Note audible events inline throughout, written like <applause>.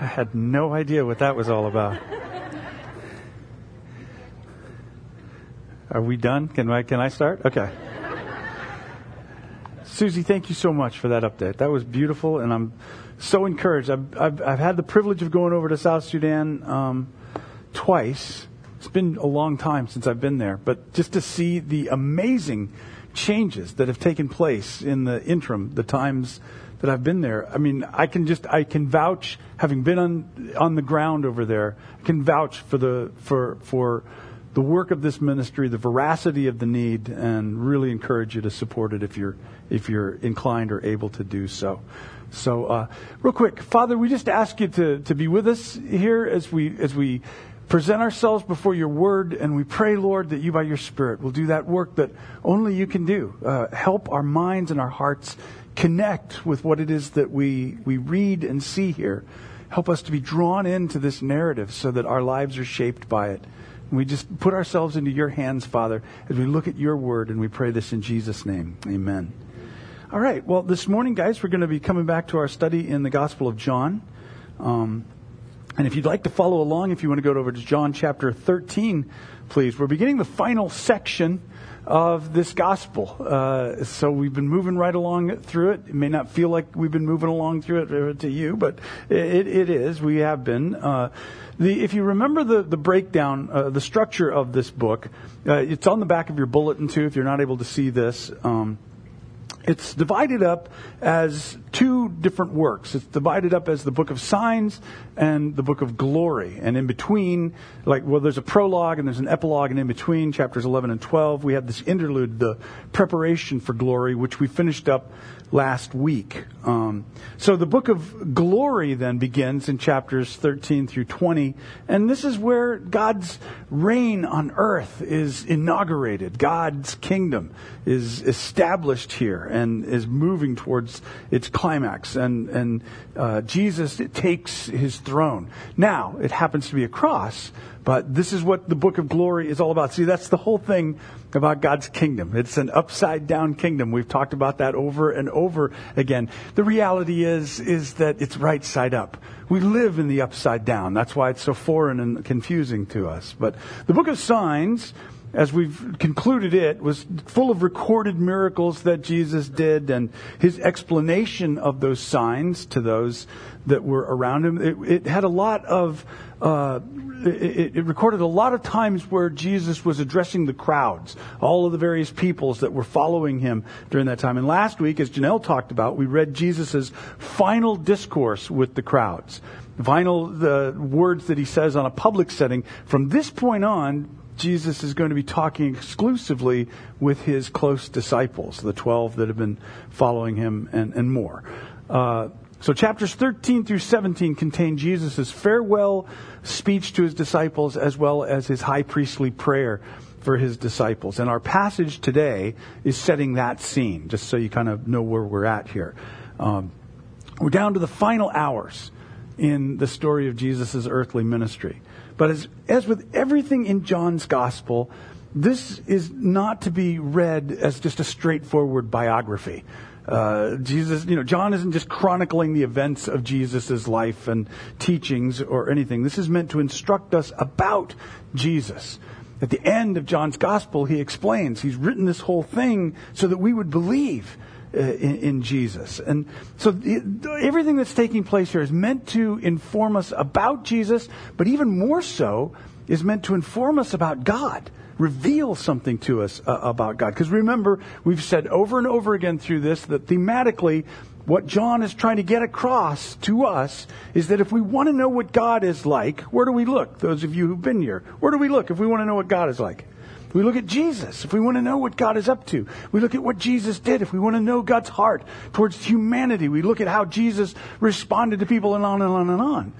I had no idea what that was all about. Are we done? Can I, can I start? Okay. Susie, thank you so much for that update. That was beautiful, and I'm so encouraged. I've, I've, I've had the privilege of going over to South Sudan um, twice. It's been a long time since I've been there, but just to see the amazing changes that have taken place in the interim, the times that I've been there. I mean, I can just I can vouch, having been on on the ground over there, I can vouch for the for for the work of this ministry, the veracity of the need, and really encourage you to support it if you're if you're inclined or able to do so. So, uh, real quick, Father, we just ask you to to be with us here as we as we present ourselves before your word, and we pray, Lord, that you by your Spirit will do that work that only you can do. Uh, help our minds and our hearts connect with what it is that we we read and see here. Help us to be drawn into this narrative so that our lives are shaped by it. And we just put ourselves into your hands, Father, as we look at your word, and we pray this in Jesus' name. Amen. All right. Well, this morning, guys, we're going to be coming back to our study in the Gospel of John. Um, and if you'd like to follow along, if you want to go over to John chapter 13, please. We're beginning the final section of this gospel. Uh, so we've been moving right along through it. It may not feel like we've been moving along through it uh, to you, but it, it is. We have been. Uh, the, if you remember the, the breakdown, uh, the structure of this book, uh, it's on the back of your bulletin too, if you're not able to see this. Um, it's divided up as two different works. It's divided up as the book of signs and the book of glory. And in between, like, well, there's a prologue and there's an epilogue, and in between chapters 11 and 12, we have this interlude, the preparation for glory, which we finished up last week. Um, so the book of glory then begins in chapters 13 through 20, and this is where God's reign on earth is inaugurated. God's kingdom is established here and is moving towards its climax, and and uh, Jesus takes his throne. Now it happens to be a cross, but this is what the book of glory is all about. See, that's the whole thing about God's kingdom. It's an upside down kingdom. We've talked about that over and over again. The reality is, is that it's right side up. We live in the upside down. That's why it's so foreign and confusing to us. But the book of signs, as we've concluded it, was full of recorded miracles that Jesus did and his explanation of those signs to those that were around him. It, it had a lot of uh, it, it, recorded a lot of times where Jesus was addressing the crowds, all of the various peoples that were following him during that time. And last week, as Janelle talked about, we read Jesus' final discourse with the crowds. Final the words that he says on a public setting. From this point on, Jesus is going to be talking exclusively with his close disciples, the 12 that have been following him and, and more. Uh, so chapters 13 through 17 contain Jesus' farewell speech to his disciples as well as his high priestly prayer for his disciples. And our passage today is setting that scene, just so you kind of know where we're at here. Um, we're down to the final hours in the story of Jesus' earthly ministry. But as, as with everything in John's gospel, this is not to be read as just a straightforward biography. Uh, Jesus, you know, John isn't just chronicling the events of Jesus' life and teachings or anything. This is meant to instruct us about Jesus. At the end of John's gospel, he explains he's written this whole thing so that we would believe uh, in, in, Jesus. And so the, everything that's taking place here is meant to inform us about Jesus, but even more so is meant to inform us about God reveal something to us uh, about God. Because remember, we've said over and over again through this that thematically, what John is trying to get across to us is that if we want to know what God is like, where do we look? Those of you who've been here, where do we look if we want to know what God is like? We look at Jesus if we want to know what God is up to. We look at what Jesus did if we want to know God's heart towards humanity. We look at how Jesus responded to people and on and on and on.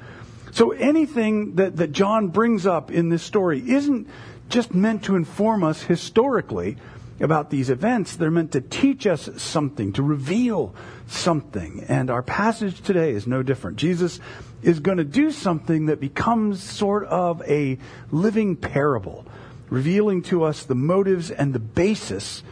So anything that, that John brings up in this story isn't just meant to inform us historically about these events. They're meant to teach us something, to reveal something. And our passage today is no different. Jesus is going to do something that becomes sort of a living parable, revealing to us the motives and the basis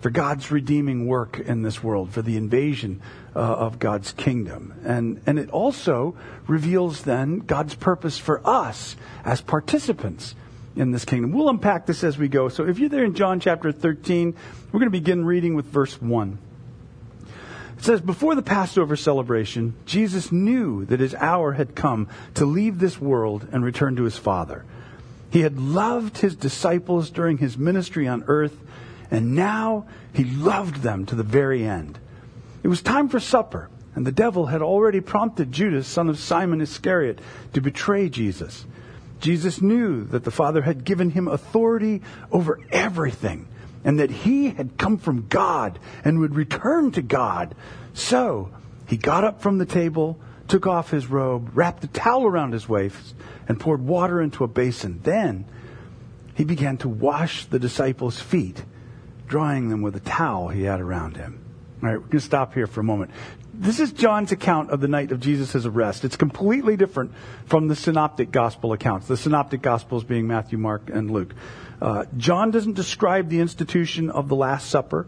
for God's redeeming work in this world, for the invasion uh, of God's kingdom. And, and it also reveals then God's purpose for us as participants in this kingdom. We'll unpack this as we go. So if you're there in John chapter 13, we're going to begin reading with verse 1. It says, Before the Passover celebration, Jesus knew that his hour had come to leave this world and return to his Father. He had loved his disciples during his ministry on earth, and now he loved them to the very end. It was time for supper, and the devil had already prompted Judas, son of Simon Iscariot, to betray Jesus. Jesus knew that the Father had given him authority over everything and that he had come from God and would return to God. So he got up from the table, took off his robe, wrapped a towel around his waist, and poured water into a basin. Then he began to wash the disciples' feet, drying them with a towel he had around him. All right, we're going to stop here for a moment. This is John's account of the night of Jesus' arrest. It's completely different from the synoptic gospel accounts, the synoptic gospels being Matthew, Mark, and Luke. Uh, John doesn't describe the institution of the Last Supper.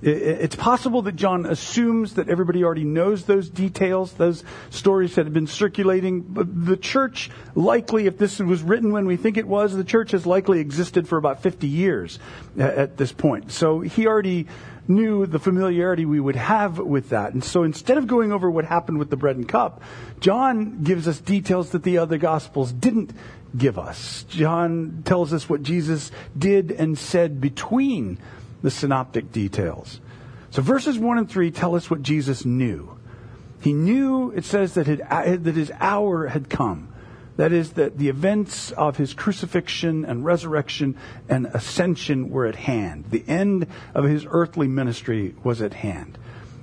It's possible that John assumes that everybody already knows those details, those stories that have been circulating. But the church likely, if this was written when we think it was, the church has likely existed for about 50 years at this point. So he already knew the familiarity we would have with that. And so instead of going over what happened with the bread and cup, John gives us details that the other gospels didn't give us. John tells us what Jesus did and said between the synoptic details. So verses 1 and 3 tell us what Jesus knew. He knew, it says, that, that his hour had come. That is, that the events of his crucifixion and resurrection and ascension were at hand. The end of his earthly ministry was at hand.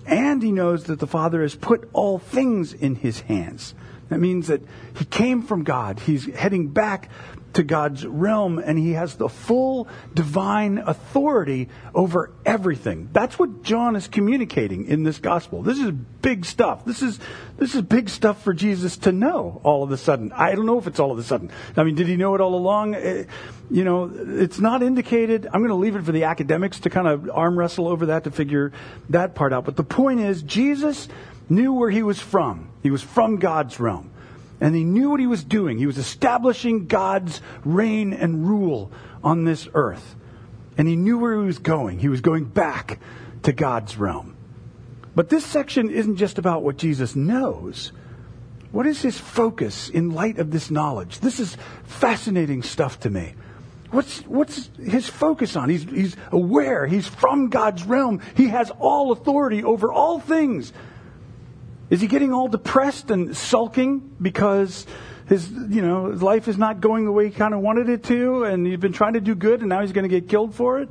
And he knows that the Father has put all things in his hands. That means that he came from God. He's heading back to God's realm and he has the full divine authority over everything. That's what John is communicating in this gospel. This is big stuff. This is this is big stuff for Jesus to know all of a sudden. I don't know if it's all of a sudden. I mean, did he know it all along? Eh, you know, it's not indicated. I'm going to leave it for the academics to kind of arm wrestle over that to figure that part out. But the point is Jesus knew where he was from. He was from God's realm and he knew what he was doing. He was establishing God's reign and rule on this earth. And he knew where he was going. He was going back to God's realm. But this section isn't just about what Jesus knows. What is his focus in light of this knowledge? This is fascinating stuff to me. What's, what's his focus on? He's, he's aware. He's from God's realm. He has all authority over all things. Is he getting all depressed and sulking because his, you know, his life is not going the way he kind of wanted it to, and he's been trying to do good, and now he's going to get killed for it?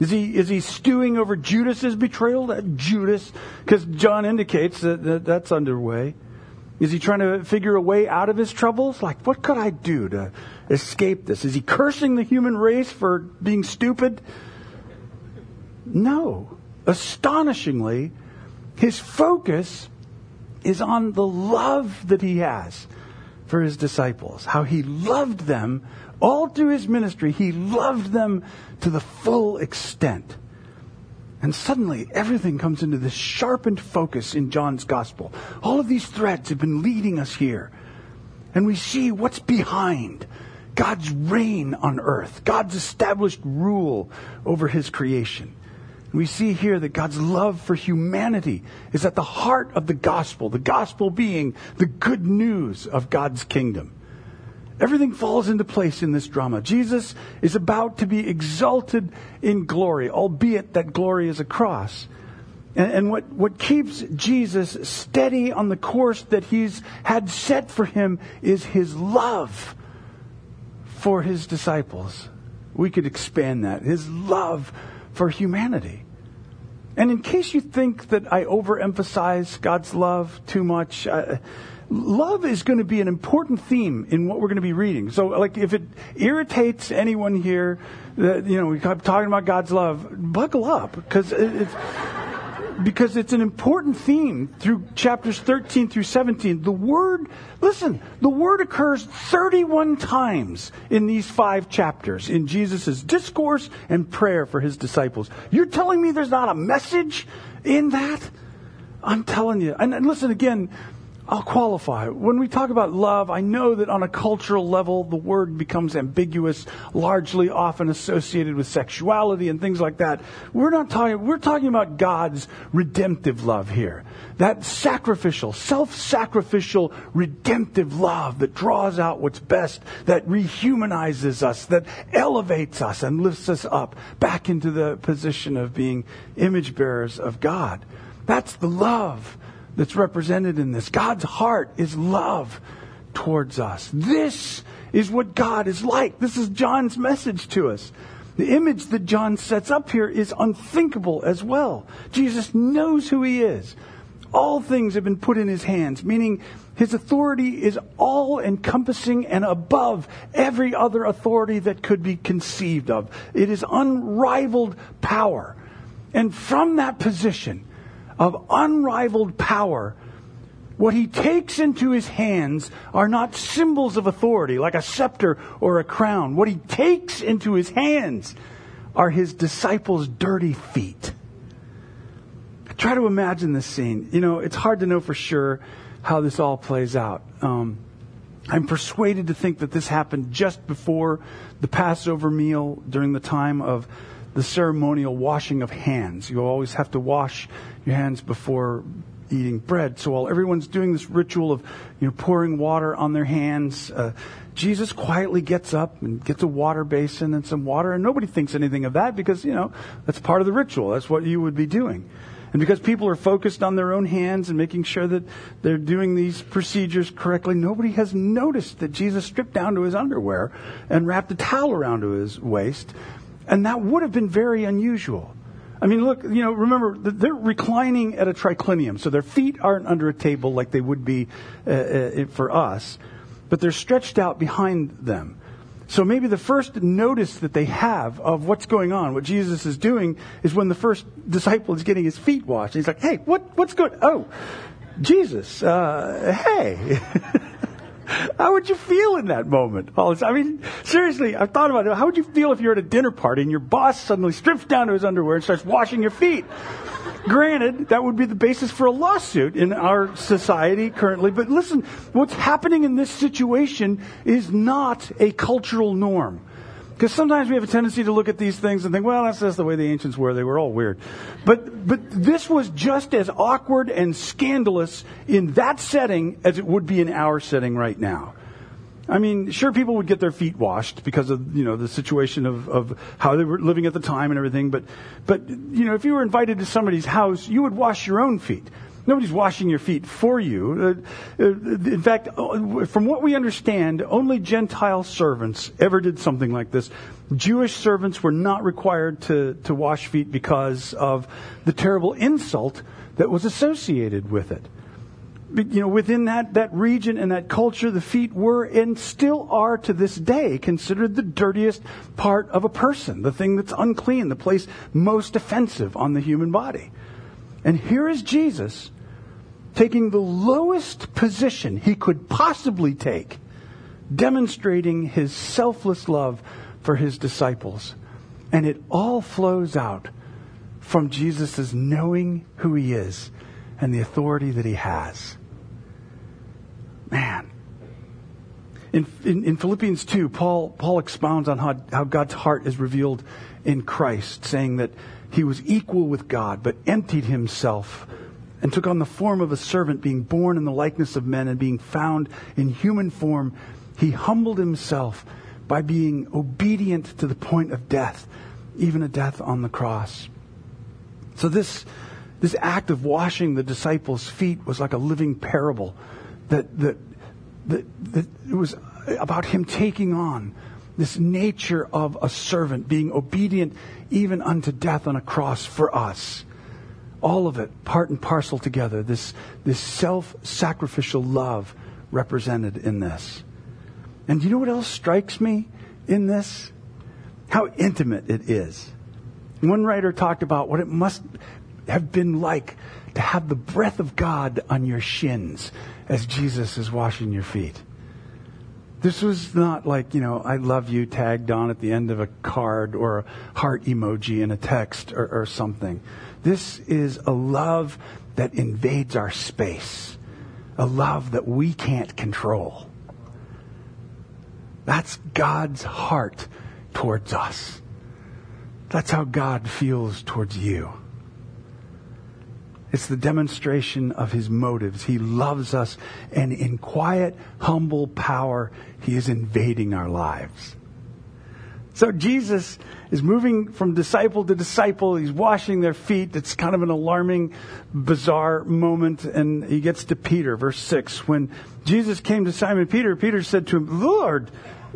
Is he is he stewing over Judas's betrayal? That Judas, because John indicates that, that that's underway. Is he trying to figure a way out of his troubles? Like, what could I do to escape this? Is he cursing the human race for being stupid? No. Astonishingly, his focus is on the love that he has for his disciples, how he loved them all through his ministry. He loved them to the full extent. And suddenly, everything comes into this sharpened focus in John's gospel. All of these threads have been leading us here. And we see what's behind God's reign on earth, God's established rule over his creation. We see here that God's love for humanity is at the heart of the gospel, the gospel being the good news of God's kingdom. Everything falls into place in this drama. Jesus is about to be exalted in glory, albeit that glory is a cross. And, and, what, what keeps Jesus steady on the course that he's had set for him is his love for his disciples. We could expand that. His love for humanity. And in case you think that I overemphasize God's love too much, uh, love is going to be an important theme in what we're going to be reading. So, like, if it irritates anyone here, that you know, we keep talking about God's love, buckle up because it's because it's an important theme through chapters 13 through 17. The word, listen, the word occurs 31 times in these five chapters in Jesus' discourse and prayer for his disciples. You're telling me there's not a message in that? I'm telling you. And, and listen again, I'll qualify. When we talk about love, I know that on a cultural level, the word becomes ambiguous, largely often associated with sexuality and things like that. We're not talking, we're talking about God's redemptive love here. That sacrificial, self-sacrificial, redemptive love that draws out what's best, that rehumanizes us, that elevates us and lifts us up back into the position of being image bearers of God. That's the love that's represented in this. God's heart is love towards us. This is what God is like. This is John's message to us. The image that John sets up here is unthinkable as well. Jesus knows who he is. All things have been put in his hands, meaning his authority is all encompassing and above every other authority that could be conceived of. It is unrivaled power. And from that position, of unrivaled power, what he takes into his hands are not symbols of authority, like a scepter or a crown. What he takes into his hands are his disciples' dirty feet. Try to imagine this scene. You know, it's hard to know for sure how this all plays out. Um, I'm persuaded to think that this happened just before the Passover meal during the time of the ceremonial washing of hands. You always have to wash your hands before eating bread. So while everyone's doing this ritual of you know pouring water on their hands, uh, Jesus quietly gets up and gets a water basin and some water, and nobody thinks anything of that because you know that's part of the ritual. That's what you would be doing. And because people are focused on their own hands and making sure that they're doing these procedures correctly, nobody has noticed that Jesus stripped down to his underwear and wrapped a towel around to his waist. And that would have been very unusual. I mean, look, you know, remember, they're reclining at a triclinium, so their feet aren't under a table like they would be uh, uh, for us, but they're stretched out behind them. So maybe the first notice that they have of what's going on, what Jesus is doing, is when the first disciple is getting his feet washed. He's like, hey, what, what's good? Oh, Jesus, uh, hey. <laughs> How would you feel in that moment? I mean, seriously, I've thought about it. How would you feel if you're at a dinner party and your boss suddenly strips down to his underwear and starts washing your feet? Granted, that would be the basis for a lawsuit in our society currently, but listen, what's happening in this situation is not a cultural norm. Because sometimes we have a tendency to look at these things and think, well, that's just the way the ancients were. They were all weird. But, but this was just as awkward and scandalous in that setting as it would be in our setting right now. I mean, sure, people would get their feet washed because of, you know, the situation of, of how they were living at the time and everything. But, but, you know, if you were invited to somebody's house, you would wash your own feet. Nobody's washing your feet for you. Uh, uh, in fact, uh, from what we understand, only Gentile servants ever did something like this. Jewish servants were not required to, to wash feet because of the terrible insult that was associated with it. You know, within that, that region and that culture, the feet were and still are to this day considered the dirtiest part of a person, the thing that's unclean, the place most offensive on the human body. And here is Jesus taking the lowest position he could possibly take, demonstrating his selfless love for his disciples. And it all flows out from Jesus' knowing who he is and the authority that he has. Man. In, in, in, Philippians 2, Paul, Paul expounds on how, how God's heart is revealed in Christ, saying that he was equal with God, but emptied himself and took on the form of a servant, being born in the likeness of men and being found in human form. He humbled himself by being obedient to the point of death, even a death on the cross. So this, this act of washing the disciples' feet was like a living parable that, that, it was about him taking on this nature of a servant, being obedient even unto death on a cross for us. All of it, part and parcel together, this, this self sacrificial love represented in this. And you know what else strikes me in this? How intimate it is. One writer talked about what it must have been like to have the breath of God on your shins as Jesus is washing your feet. This was not like, you know, I love you tagged on at the end of a card or a heart emoji in a text or, or something. This is a love that invades our space, a love that we can't control. That's God's heart towards us. That's how God feels towards you. It's the demonstration of his motives. He loves us, and in quiet, humble power, he is invading our lives. So Jesus is moving from disciple to disciple. He's washing their feet. It's kind of an alarming, bizarre moment. And he gets to Peter, verse 6. When Jesus came to Simon Peter, Peter said to him, Lord,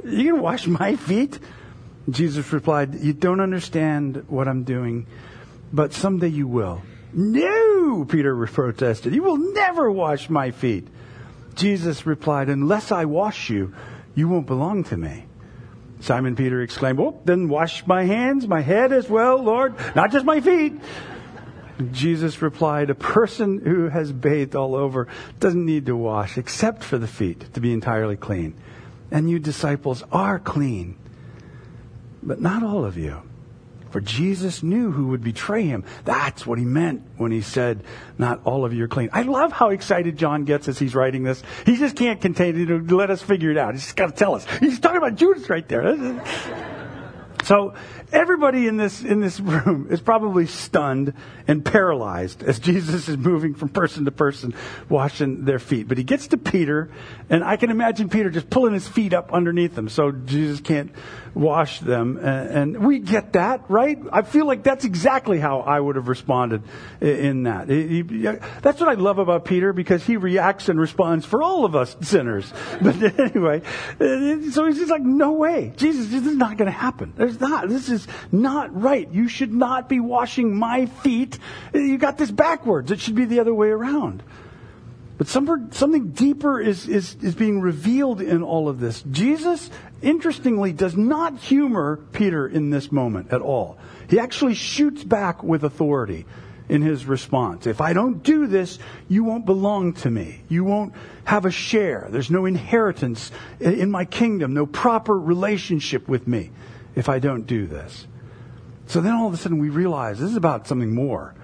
you can wash my feet? Jesus replied, You don't understand what I'm doing, but someday you will. No, Peter protested. You will never wash my feet. Jesus replied, Unless I wash you, you won't belong to me. Simon Peter exclaimed, Well, then wash my hands, my head as well, Lord, not just my feet. Jesus replied, A person who has bathed all over doesn't need to wash except for the feet to be entirely clean. And you disciples are clean, but not all of you. For Jesus knew who would betray him. That's what he meant when he said, Not all of you are clean. I love how excited John gets as he's writing this. He just can't contain it let us figure it out. He's just got to tell us. He's talking about Judas right there. <laughs> So everybody in this in this room is probably stunned and paralyzed as Jesus is moving from person to person, washing their feet. But he gets to Peter, and I can imagine Peter just pulling his feet up underneath him, so Jesus can't wash them. And, we get that, right? I feel like that's exactly how I would have responded in that. That's what I love about Peter because he reacts and responds for all of us sinners. <laughs> But anyway, uh, so he's just like, no way, Jesus, this is not going to happen. There's not. This is not right. You should not be washing my feet. You got this backwards. It should be the other way around. But something deeper is, is, is being revealed in all of this. Jesus, interestingly, does not humor Peter in this moment at all. He actually shoots back with authority in his response. If I don't do this, you won't belong to me. You won't have a share. There's no inheritance in my kingdom, no proper relationship with me if I don't do this. So then all of a sudden we realize this is about something more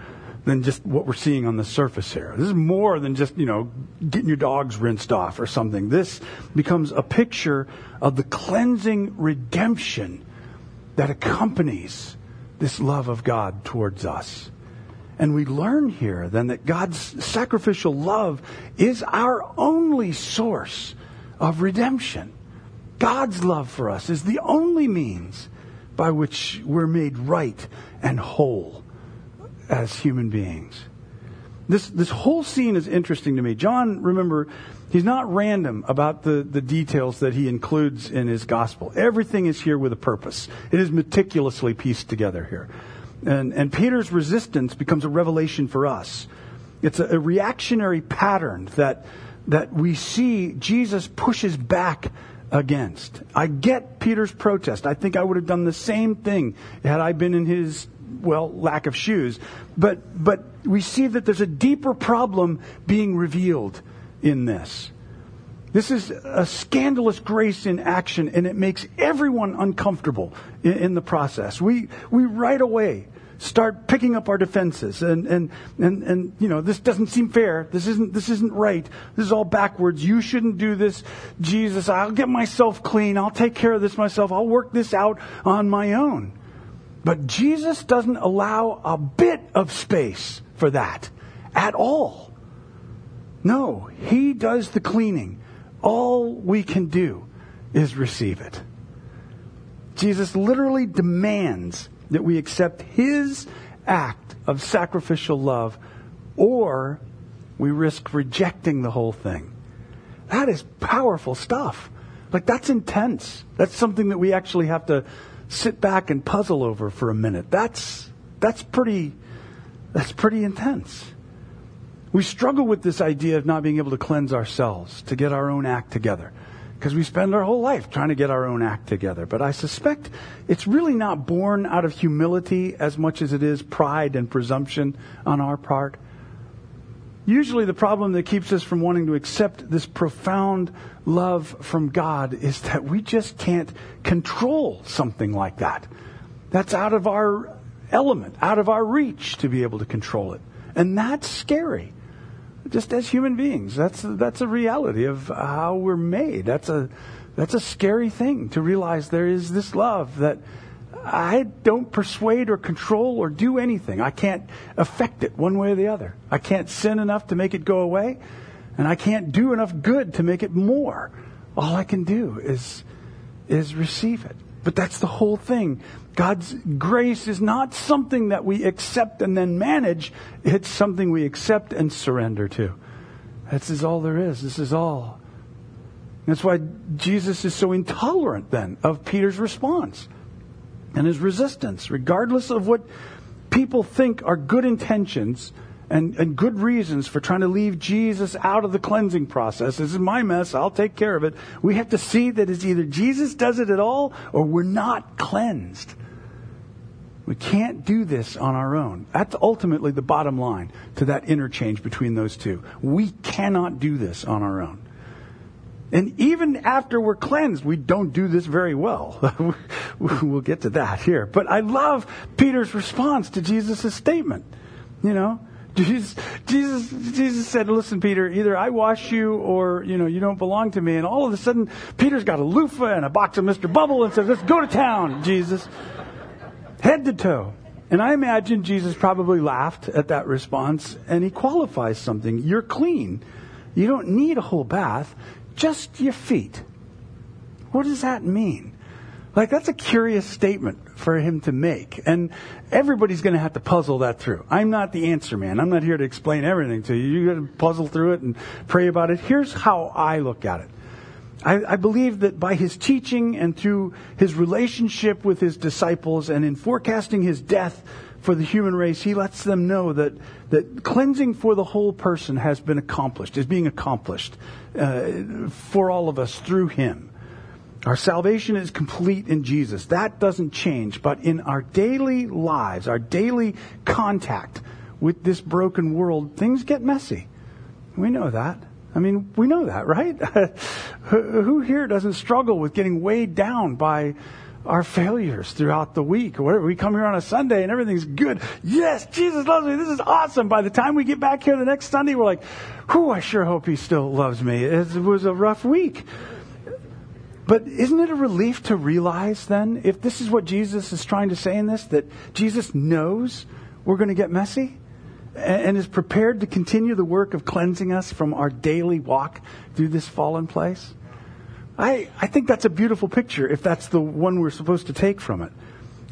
than just what we're seeing on the surface here. This is more than just, you know, getting your dogs rinsed off or something. This becomes a picture of the cleansing redemption that accompanies this love of God towards us. And we learn here then that God's sacrificial love is our only source of redemption. God's love for us is the only means by which we're made right and whole as human beings. This, this whole scene is interesting to me. John, remember, he's not random about the, the details that he includes in his gospel. Everything is here with a purpose. It is meticulously pieced together here. And, and Peter's resistance becomes a revelation for us. It's a, a reactionary pattern that, that we see Jesus pushes back against. I get Peter's protest. I think I would have done the same thing had I been in his well, lack of shoes. But, but we see that there's a deeper problem being revealed in this. This is a scandalous grace in action, and it makes everyone uncomfortable in, in, the process. We, we right away start picking up our defenses, and, and, and, and, you know, this doesn't seem fair. This isn't, this isn't right. This is all backwards. You shouldn't do this. Jesus, I'll get myself clean. I'll take care of this myself. I'll work this out on my own. But Jesus doesn't allow a bit of space for that at all. No, He does the cleaning. All we can do is receive it. Jesus literally demands that we accept His act of sacrificial love or we risk rejecting the whole thing. That is powerful stuff. Like, that's intense. That's something that we actually have to sit back and puzzle over for a minute. That's, that's pretty, that's pretty intense. We struggle with this idea of not being able to cleanse ourselves, to get our own act together. Because we spend our whole life trying to get our own act together. But I suspect it's really not born out of humility as much as it is pride and presumption on our part. Usually, the problem that keeps us from wanting to accept this profound love from God is that we just can't control something like that. That's out of our element, out of our reach to be able to control it. And that's scary. Just as human beings, that's, that's a reality of how we're made. That's a, that's a scary thing to realize there is this love that I don't persuade or control or do anything. I can't affect it one way or the other. I can't sin enough to make it go away, and I can't do enough good to make it more. All I can do is, is receive it. But that's the whole thing. God's grace is not something that we accept and then manage. It's something we accept and surrender to. This is all there is. This is all. That's why Jesus is so intolerant then of Peter's response and his resistance, regardless of what people think are good intentions and, and good reasons for trying to leave Jesus out of the cleansing process. This is my mess. I'll take care of it. We have to see that it's either Jesus does it at all or we're not cleansed. We can't do this on our own. That's ultimately the bottom line to that interchange between those two. We cannot do this on our own. And even after we're cleansed, we don't do this very well. <laughs> we'll get to that here. But I love Peter's response to Jesus' statement. You know, Jesus, Jesus, Jesus said, listen, Peter, either I wash you or, you know, you don't belong to me. And all of a sudden, Peter's got a loofah and a box of Mr. Bubble and says, let's go to town, Jesus. Head to toe. And I imagine Jesus probably laughed at that response and he qualifies something. You're clean. You don't need a whole bath just your feet. What does that mean? Like, that's a curious statement for him to make. And everybody's going to have to puzzle that through. I'm not the answer man. I'm not here to explain everything to you. You got to puzzle through it and pray about it. Here's how I look at it. I, I, believe that by his teaching and through his relationship with his disciples and in forecasting his death for the human race, he lets them know that, that cleansing for the whole person has been accomplished, is being accomplished uh, for all of us through him. Our salvation is complete in Jesus. That doesn't change. But in our daily lives, our daily contact with this broken world, things get messy. We know that. I mean, we know that, right? <laughs> Who here doesn't struggle with getting weighed down by our failures throughout the week or whatever. We come here on a Sunday and everything's good. Yes, Jesus loves me. This is awesome. By the time we get back here the next Sunday, we're like, whew, I sure hope he still loves me. It was a rough week. But isn't it a relief to realize then, if this is what Jesus is trying to say in this, that Jesus knows we're going to get messy and is prepared to continue the work of cleansing us from our daily walk through this fallen place? I, I think that's a beautiful picture if that's the one we're supposed to take from it.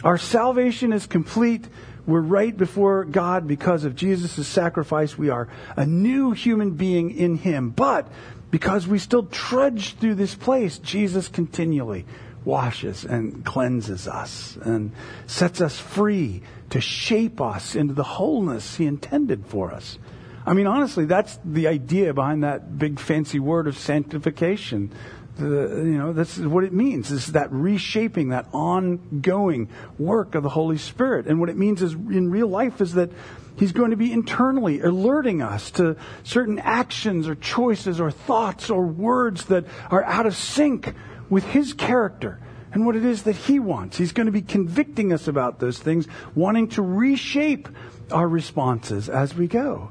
Our salvation is complete. We're right before God because of Jesus' sacrifice. We are a new human being in Him. But because we still trudge through this place, Jesus continually washes and cleanses us and sets us free to shape us into the wholeness He intended for us. I mean, honestly, that's the idea behind that big fancy word of sanctification the, you know, that's what it means. Is that reshaping, that ongoing work of the Holy Spirit. And what it means is in real life is that He's going to be internally alerting us to certain actions or choices or thoughts or words that are out of sync with His character and what it is that He wants. He's going to be convicting us about those things, wanting to reshape our responses as we go.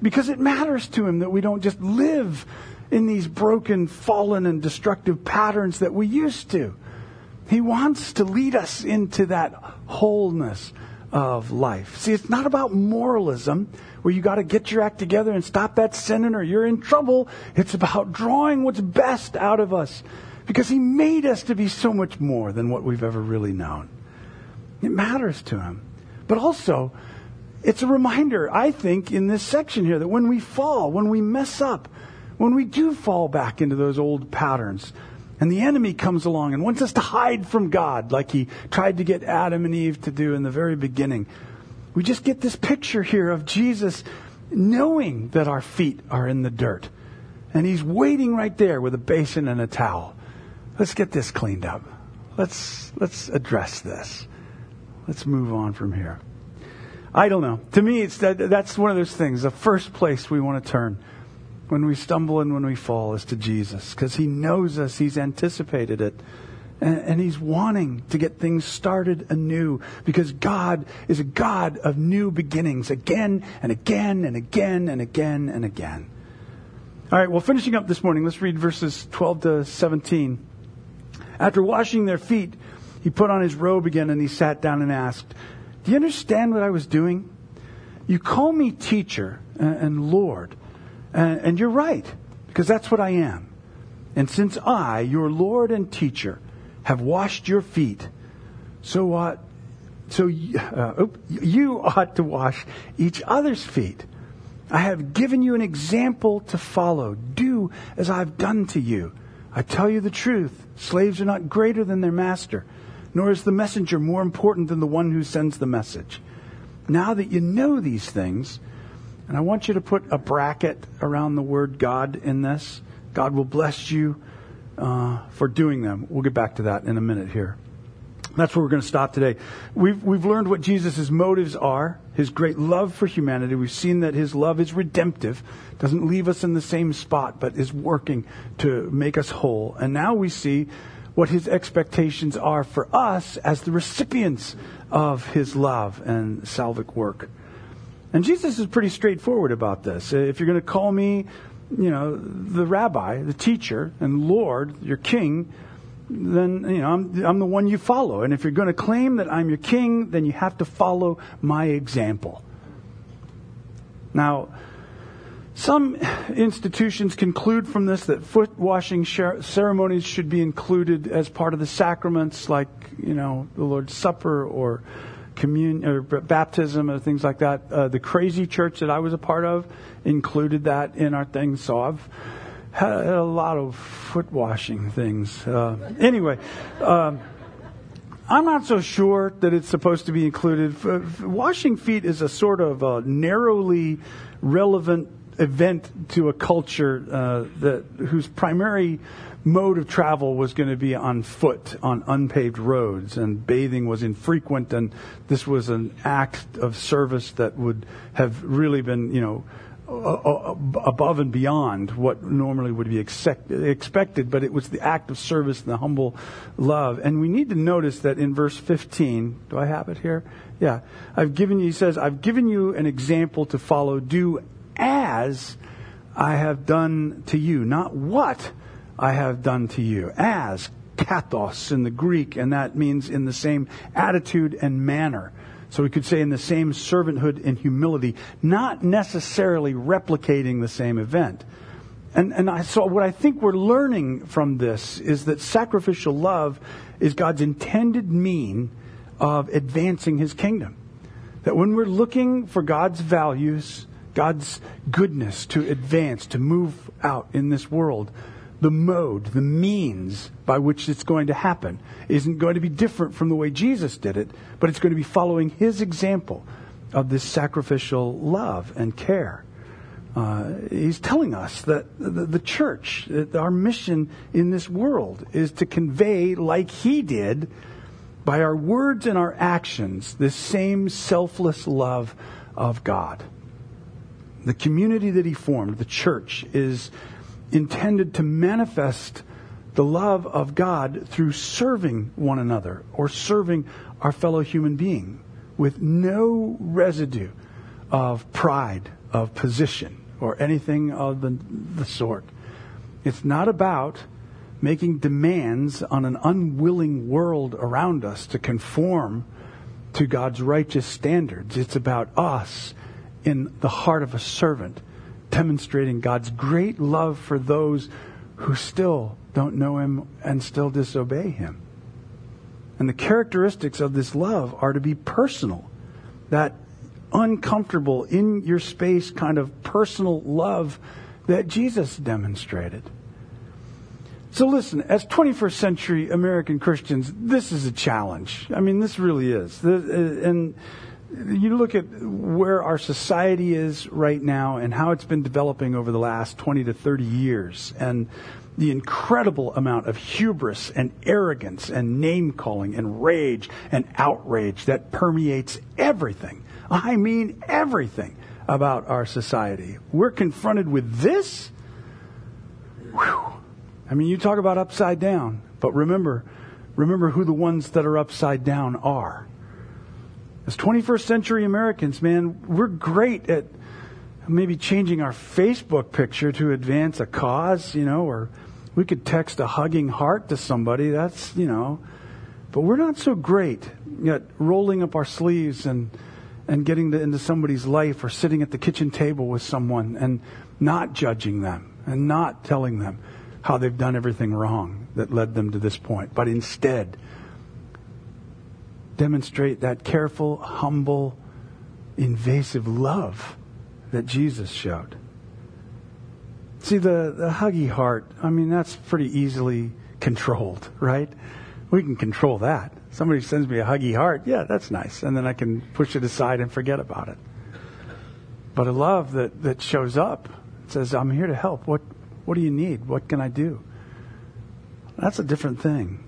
Because it matters to Him that we don't just live in these broken, fallen, and destructive patterns that we used to. He wants to lead us into that wholeness of life. See, it's not about moralism where you got to get your act together and stop that sinning or you're in trouble. It's about drawing what's best out of us because He made us to be so much more than what we've ever really known. It matters to Him. But also, it's a reminder, I think, in this section here that when we fall, when we mess up, when we do fall back into those old patterns, and the enemy comes along and wants us to hide from God, like he tried to get Adam and Eve to do in the very beginning, we just get this picture here of Jesus knowing that our feet are in the dirt. And he's waiting right there with a basin and a towel. Let's get this cleaned up. Let's, let's address this. Let's move on from here. I don't know. To me, it's that, that's one of those things. The first place we want to turn when we stumble and when we fall is to Jesus because He knows us. He's anticipated it. And, and, He's wanting to get things started anew because God is a God of new beginnings again and again and again and again and again. All right, well, finishing up this morning, let's read verses 12 to 17. After washing their feet, he put on his robe again and he sat down and asked, Do you understand what I was doing? You call me teacher and Lord, and you're right, because that's what I am. And since I, your Lord and teacher, have washed your feet, so what? So uh, you ought to wash each other's feet. I have given you an example to follow. Do as I've done to you. I tell you the truth. Slaves are not greater than their master nor is the messenger more important than the one who sends the message. Now that you know these things, and I want you to put a bracket around the word God in this, God will bless you uh, for doing them. We'll get back to that in a minute here. That's where we're going to stop today. We've, we've learned what Jesus' motives are, his great love for humanity. We've seen that his love is redemptive, doesn't leave us in the same spot, but is working to make us whole. And now we see what his expectations are for us as the recipients of his love and salvific work. And Jesus is pretty straightforward about this. If you're going to call me, you know, the rabbi, the teacher, and Lord, your king, then, you know, I'm, I'm the one you follow. And if you're going to claim that I'm your king, then you have to follow my example. Now, some institutions conclude from this that foot washing ceremonies should be included as part of the sacraments, like you know the Lord's Supper or communion or baptism or things like that. Uh, the crazy church that I was a part of included that in our thing, so I've had a lot of foot washing things. Uh, anyway. Um, I'm not so sure that it's supposed to be included. Washing feet is a sort of a narrowly relevant event to a culture uh, that whose primary mode of travel was going to be on foot on unpaved roads, and bathing was infrequent, and this was an act of service that would have really been, you know. above and beyond what normally would be expected, but it was the act of service and the humble love. And we need to notice that in verse 15, do I have it here? Yeah. I've given you, he says, I've given you an example to follow. Do as I have done to you, not what I have done to you. As, kathos in the Greek, and that means in the same attitude and manner. So we could say in the same servanthood and humility, not necessarily replicating the same event. And, and I, so what I think we're learning from this is that sacrificial love is God's intended mean of advancing his kingdom. That when we're looking for God's values, God's goodness to advance, to move out in this world, the mode, the means by which it's going to happen isn't going to be different from the way Jesus did it, but it's going to be following his example of this sacrificial love and care. Uh, he's telling us that the, the church, that our mission in this world is to convey, like he did, by our words and our actions, this same selfless love of God. The community that he formed, the church, is intended to manifest the love of God through serving one another or serving our fellow human being with no residue of pride, of position, or anything of the, the sort. It's not about making demands on an unwilling world around us to conform to God's righteous standards. It's about us in the heart of a servant, demonstrating God's great love for those who still don't know Him and still disobey Him. And the characteristics of this love are to be personal, that uncomfortable, in your space kind of personal love that Jesus demonstrated. So listen, as 21st century American Christians, this is a challenge. I mean, this really is. Uh, and you look at where our society is right now and how it's been developing over the last 20 to 30 years and the incredible amount of hubris and arrogance and name calling and rage and outrage that permeates everything I mean everything about our society. We're confronted with this. Whew. I mean, you talk about upside down, but remember, remember who the ones that are upside down are. As 21st century Americans, man, we're great at maybe changing our Facebook picture to advance a cause, you know, or we could text a hugging heart to somebody. That's, you know, but we're not so great at rolling up our sleeves and and getting to, into somebody's life or sitting at the kitchen table with someone and not judging them and not telling them how they've done everything wrong that led them to this point, but instead demonstrate that careful, humble, invasive love that Jesus showed. See, the, the huggy heart, I mean, that's pretty easily controlled, right? We can control that. Somebody sends me a huggy heart, yeah, that's nice. And then I can push it aside and forget about it. But a love that, that shows up says, I'm here to help. What, what do you need? What can I do? That's a different thing.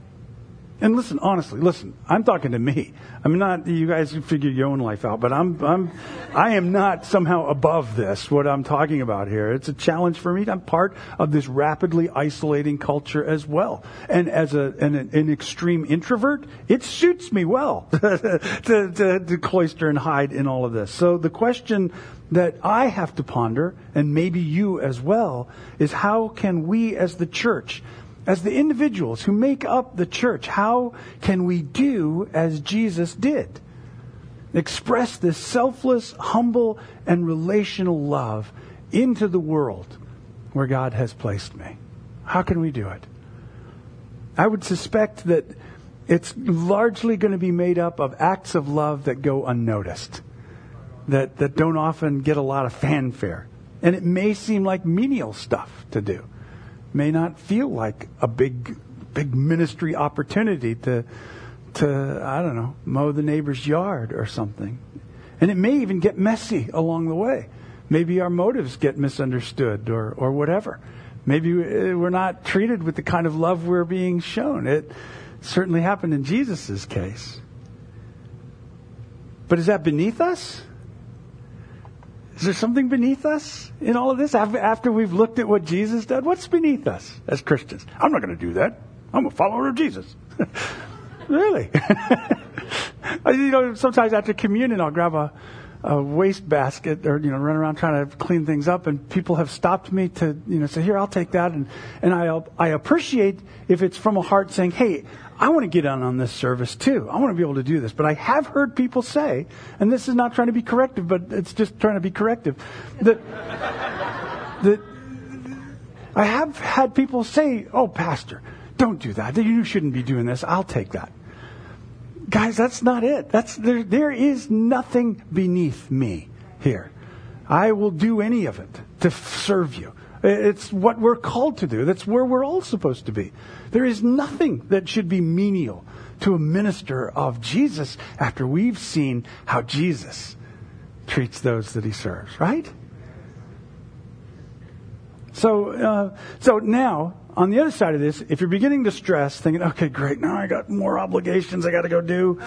And listen, honestly, listen, I'm talking to me. I'm not, you guys can figure your own life out, but I'm, I'm, I am not somehow above this, what I'm talking about here. It's a challenge for me. I'm part of this rapidly isolating culture as well. And as a, an, an extreme introvert, it suits me well <laughs> to, to, to cloister and hide in all of this. So the question that I have to ponder, and maybe you as well, is how can we as the church as the individuals who make up the church, how can we do as Jesus did? Express this selfless, humble, and relational love into the world where God has placed me. How can we do it? I would suspect that it's largely going to be made up of acts of love that go unnoticed, that, that don't often get a lot of fanfare. And it may seem like menial stuff to do may not feel like a big, big ministry opportunity to, to, I don't know, mow the neighbor's yard or something. And it may even get messy along the way. Maybe our motives get misunderstood or, or whatever. Maybe eh, we're not treated with the kind of love we're being shown. It certainly happened in Jesus' case. But is that beneath us? Is there something beneath us in all of this after we've looked at what Jesus did? What's beneath us as Christians? I'm not going to do that. I'm a follower of Jesus. <laughs> really? <laughs> you know, sometimes after communion, I'll grab a, a waste basket or, you know, run around trying to clean things up and people have stopped me to, you know, say, here, I'll take that. And, and I, I appreciate if it's from a heart saying, hey, I want to get on on this service too. I want to be able to do this. But I have heard people say, and this is not trying to be corrective, but it's just trying to be corrective, that, that I have had people say, oh, Pastor, don't do that. You shouldn't be doing this. I'll take that. Guys, that's not it. That's, there, there is nothing beneath me here. I will do any of it to serve you. It's what we're called to do. That's where we're all supposed to be. There is nothing that should be menial to a minister of Jesus after we've seen how Jesus treats those that he serves, right? So, uh, so now, on the other side of this, if you're beginning to stress, thinking, okay, great, now I got more obligations I got to go do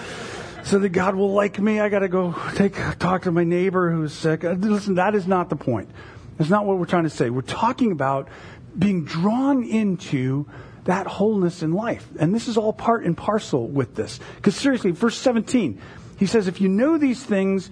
so that God will like me. I got to go take talk to my neighbor who's sick. Uh, listen, that is not the point. That's not what we're trying to say. We're talking about being drawn into that wholeness in life. And this is all part and parcel with this. Because seriously, verse 17, he says, if you know these things,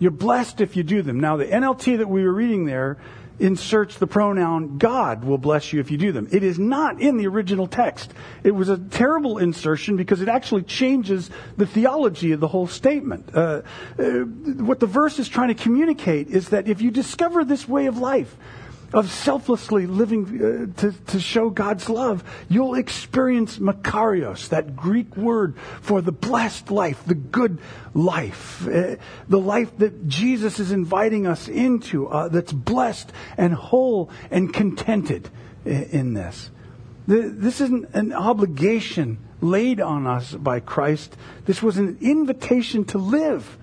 you're blessed if you do them. Now, the NLT that we were reading there inserts the pronoun God will bless you if you do them. It is not in the original text. It was a terrible insertion because it actually changes the theology of the whole statement. Uh, uh, what the verse is trying to communicate is that if you discover this way of life, of selflessly living uh, to, to show God's love, you'll experience makarios, that Greek word for the blessed life, the good life, uh, the life that Jesus is inviting us into, uh, that's blessed and whole and contented in, in this. This isn't an obligation laid on us by Christ. This was an invitation to live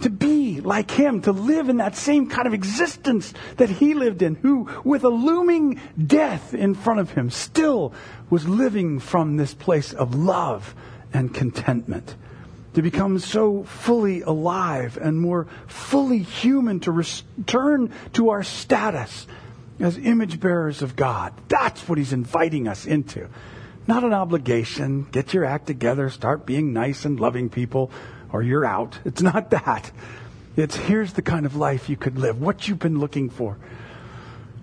to be like him, to live in that same kind of existence that he lived in, who, with a looming death in front of him, still was living from this place of love and contentment. to become so fully alive and more fully human, to return to our status as image bearers of God. That's what he's inviting us into. Not an obligation. Get your act together, start being nice and loving people, or you're out. It's not that. It's here's the kind of life you could live, what you've been looking for.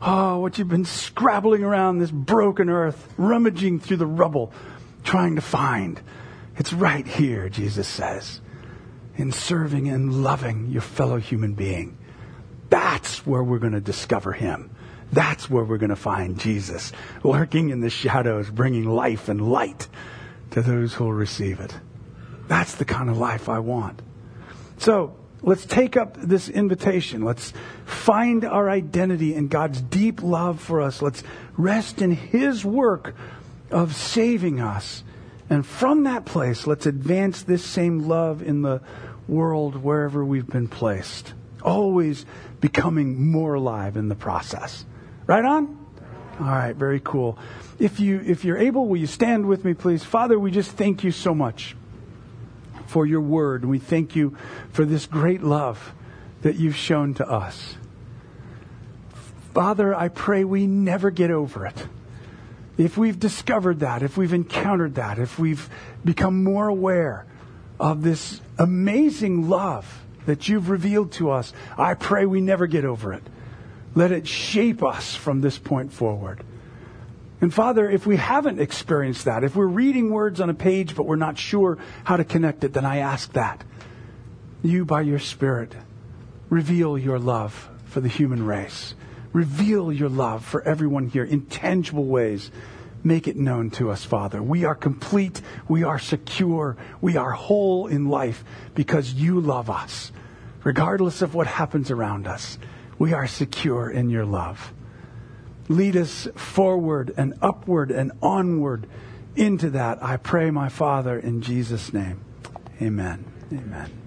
Oh, what you've been scrabbling around this broken earth, rummaging through the rubble, trying to find. It's right here, Jesus says, in serving and loving your fellow human being. That's where we're going to discover Him. That's where we're going to find Jesus, lurking in the shadows, bringing life and light to those who will receive it. That's the kind of life I want. So, let's take up this invitation. Let's find our identity in God's deep love for us. Let's rest in His work of saving us and from that place, let's advance this same love in the world wherever we've been placed, always becoming more alive in the process. Right on? All right, very cool. If you if you're able, will you stand with me please? Father, we just thank you so much for your word. We thank you for this great love that you've shown to us. Father, I pray we never get over it if we've discovered that, if we've encountered that, if we've become more aware of this amazing love that you've revealed to us, I pray we never get over it. Let it shape us from this point forward. And Father, if we haven't experienced that, if we're reading words on a page but we're not sure how to connect it, then I ask that. You, by your Spirit, reveal your love for the human race. Reveal your love for everyone here in tangible ways. Make it known to us, Father. We are complete. We are secure. We are whole in life because you love us. Regardless of what happens around us, we are secure in your love. Lead us forward and upward and onward into that. I pray, my Father, in Jesus' name. Amen. Amen.